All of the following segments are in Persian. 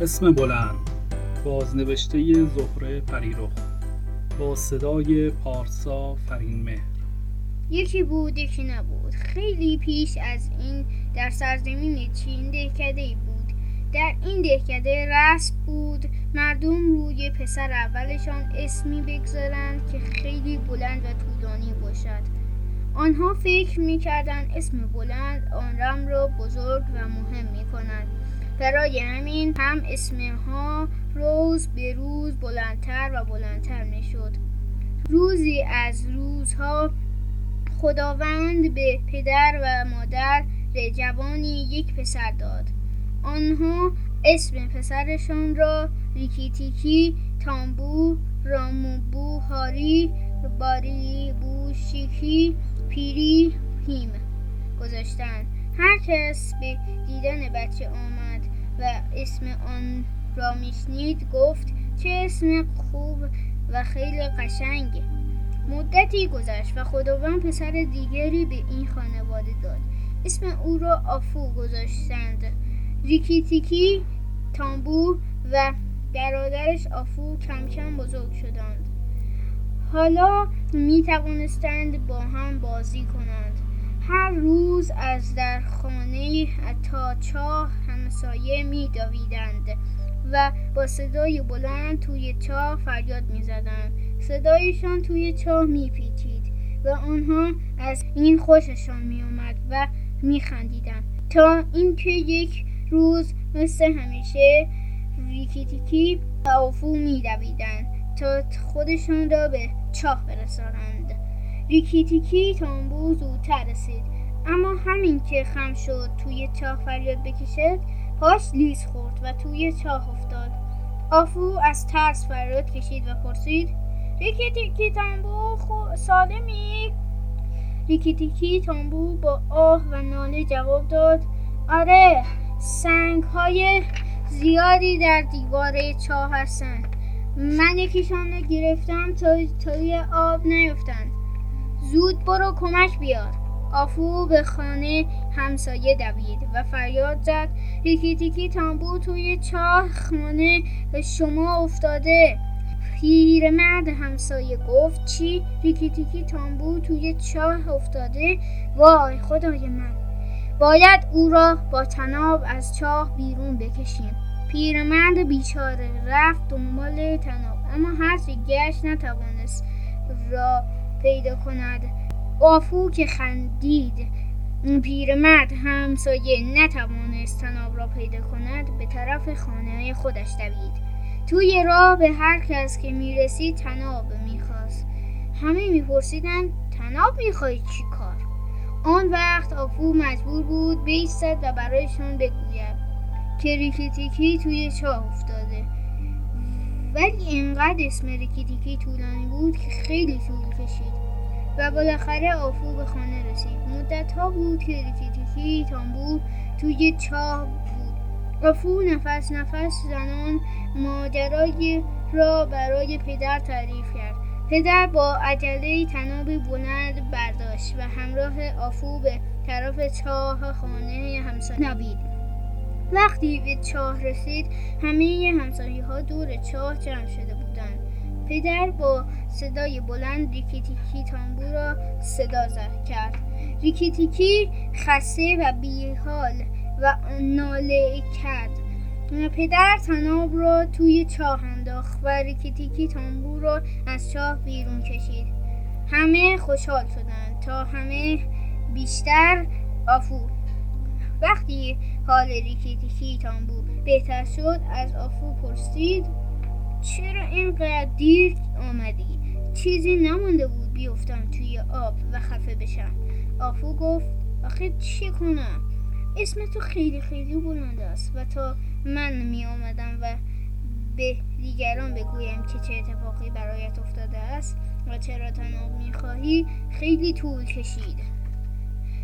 اسم بلند. بازنوشته زهره پریرخ با صدای پارسا فرین مهر یکی بود یکی نبود. خیلی پیش از این در سرزمین چین دهکده ای بود. در این دهکده رسم بود مردم روی پسر اولشان اسمی بگذارند که خیلی بلند و طولانی باشد. آنها فکر می‌کردند اسم بلند آن رم را بزرگ و مهم می‌کنند برای همین هم اسمها روز به روز بلندتر و بلندتر می‌شد. روزی از روزها خداوند به پدر و مادر جوانی یک پسر داد. آنها اسم پسرشان را ریکیتیکی تامبو راموبو هاری باری بوشیکی پیری هیم گذاشتند. هر کس به دیدن بچه آمد. و اسم آن را میشنید گفت چه اسم خوب و خیلی قشنگ. مدتی گذشت و خداوند پسر دیگری به این خانواده داد. اسم او را آفو گذاشتند. ریکیتیکی تامبو و برادرش آفو کم کم بزرگ شدند. حالا می توانستند با هم بازی کنند. هر روز از در خانه تا چاه همسایه می و با صدای بلند توی چاه فریاد می زدند. صدایشان توی چاه می پیچید و آنها از این خوششان می آمد و می خندیدند. تا اینکه یک روز مثل همیشه ریکیتیکی و آفو می دویدند تا خودشان را به چاه برسانند. ریکیتیکی تامبو زودتر رسید. اما همین که خم شد توی چاه فریاد بکشد پاش لیز خورد و توی چاه افتاد. آفو از ترس فریاد کشید و پرسید ریکیتیکی تامبو سالمی؟ ریکیتیکی تامبو با آه و ناله جواب داد آره سنگ های زیادی در دیوار چاه هستند من یکیشان رو گرفتم تا توی آب نیفتند زود برو کمک بیار. آفو به خانه همسایه دوید و فریاد زد تیکی تیکی تامبو توی چاه خانه شما افتاده. پیرمرد همسایه گفت چی؟ ریکی تیکی تامبو توی چاه افتاده؟ وای خدای من! باید او را با تناب از چاه بیرون بکشیم. پیرمرد بیچاره رفت دنبال تناب اما هرچی گشت نتوانست را پیدا کند. آفو که خندید پیرمرد همسایه نتوانست تناب را پیدا کند به طرف خانه خودش دوید. توی راه به هر کس که می‌رسید تناب می‌خواست. همه میپرسیدند طناب می‌خوای چی کار؟ آن وقت آفو مجبور بود بایستد و برایشان بگوید. که ریکیتیکی توی چاه افتاده. ولی اینقدر اسم ریکیتیکی طولانی بود که خیلی طول کشید. و بالاخره آفو به خانه رسید. مدت ها بود که ریکیتیکی تامبو توی چاه بود. آفو نفس نفس زنان ماجرای را برای پدر تعریف کرد. پدر با عجله تناب بلند برداشت و همراه آفو به طرف چاه خانه همسایه نوید. وقتی به چاه رسید همه همسایه ها دور چاه جمع شده بودند. پدر با صدای بلند ریکیتیکی تانبو را صدا زد کرد. ریکیتیکی خسته و بیحال و ناله کرد. پدر تناب را توی چاه انداخت و ریکیتیکی تانبو را از چاه بیرون کشید. همه خوشحال شدند. تا همه بیشتر آفو وقتی حال ریکیتیکی تانبو بهتر شد از آفو پرسید اینقدر دیر آمدی. چیزی نمانده بود بیفتم توی آب و خفه بشم. آفو گفت آخه چی کنم؟ اسم تو خیلی خیلی بلند است و تا من می آمدم و به دیگران بگویم که چه اتفاقی برایت افتاده است و چرا تناب می خواهی خیلی طول کشید.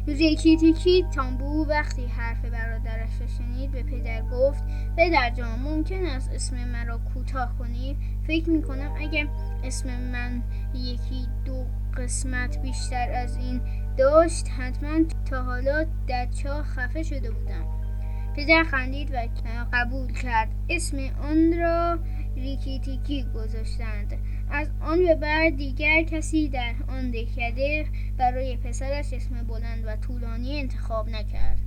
ریکیتیکی تامبو وقتی حرف برادرش را شنید به پدر گفت پدر جان ممکن است اسم مرا کوتاه کنی؟ فکر می کنم اگر اسم من یکی دو قسمت بیشتر از این داشت حتما تا حالا در چاه خفه شده بودم. پدر خندید و قبول کرد. اسم آن را ریکیتیکی گذاشتند. از آن به بعد دیگر کسی در آن دهکده برای پسرش اسم بلند و طولانی انتخاب نکرد.